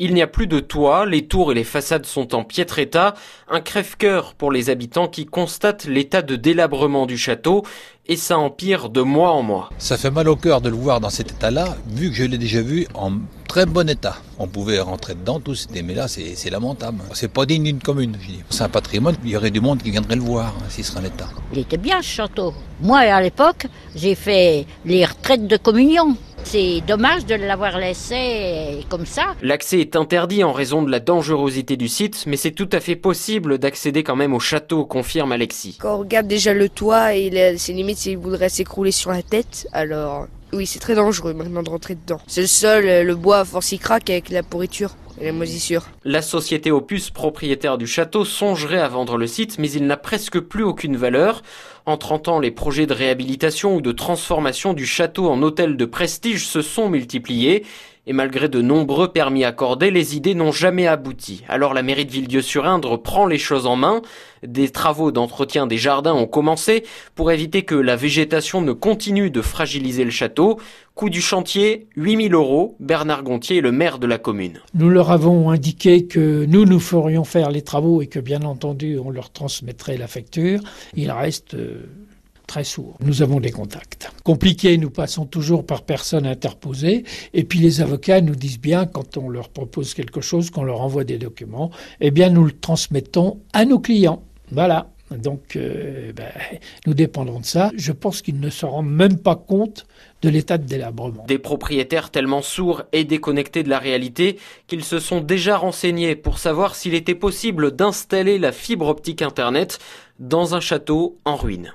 Il n'y a plus de toit, les tours et les façades sont en piètre état, un crève-cœur pour les habitants qui constatent l'état de délabrement du château et ça empire de mois en mois. Ça fait mal au cœur de le voir dans cet état-là, vu que je l'ai déjà vu en très bon état. On pouvait rentrer dedans, tout c'était, mais là c'est lamentable. C'est pas digne d'une commune. C'est un patrimoine, il y aurait du monde qui viendrait le voir hein, s'il serait en état. Il était bien ce château. Moi à l'époque, j'ai fait les retraites de communion. C'est dommage de l'avoir laissé comme ça. L'accès est interdit en raison de la dangerosité du site, mais c'est tout à fait possible d'accéder quand même au château, confirme Alexis. Quand on regarde déjà le toit et c'est limite s'il voudrait s'écrouler sur la tête, alors oui, c'est très dangereux maintenant de rentrer dedans. C'est le sol, le bois, à force il craque avec la pourriture. La société Opus, propriétaire du château, songerait à vendre le site, mais il n'a presque plus aucune valeur. En 30 ans, les projets de réhabilitation ou de transformation du château en hôtel de prestige se sont multipliés. Et malgré de nombreux permis accordés, les idées n'ont jamais abouti. Alors la mairie de Villedieu-sur-Indre prend les choses en main. Des travaux d'entretien des jardins ont commencé pour éviter que la végétation ne continue de fragiliser le château. Coût du chantier, 8000 euros. Bernard Gontier est le maire de la commune. Nous leur avons indiqué que nous, nous ferions faire les travaux et que bien entendu, on leur transmettrait la facture. Il reste euh, très sourd. Nous avons des contacts. Compliqués, nous passons toujours par personne interposée. Et puis les avocats nous disent bien, quand on leur propose quelque chose, qu'on leur envoie des documents, eh bien nous le transmettons à nos clients. Voilà. Donc, euh, ben, nous dépendrons de ça. Je pense qu'ils ne se rendent même pas compte de l'état de délabrement. Des propriétaires tellement sourds et déconnectés de la réalité qu'ils se sont déjà renseignés pour savoir s'il était possible d'installer la fibre optique Internet dans un château en ruine.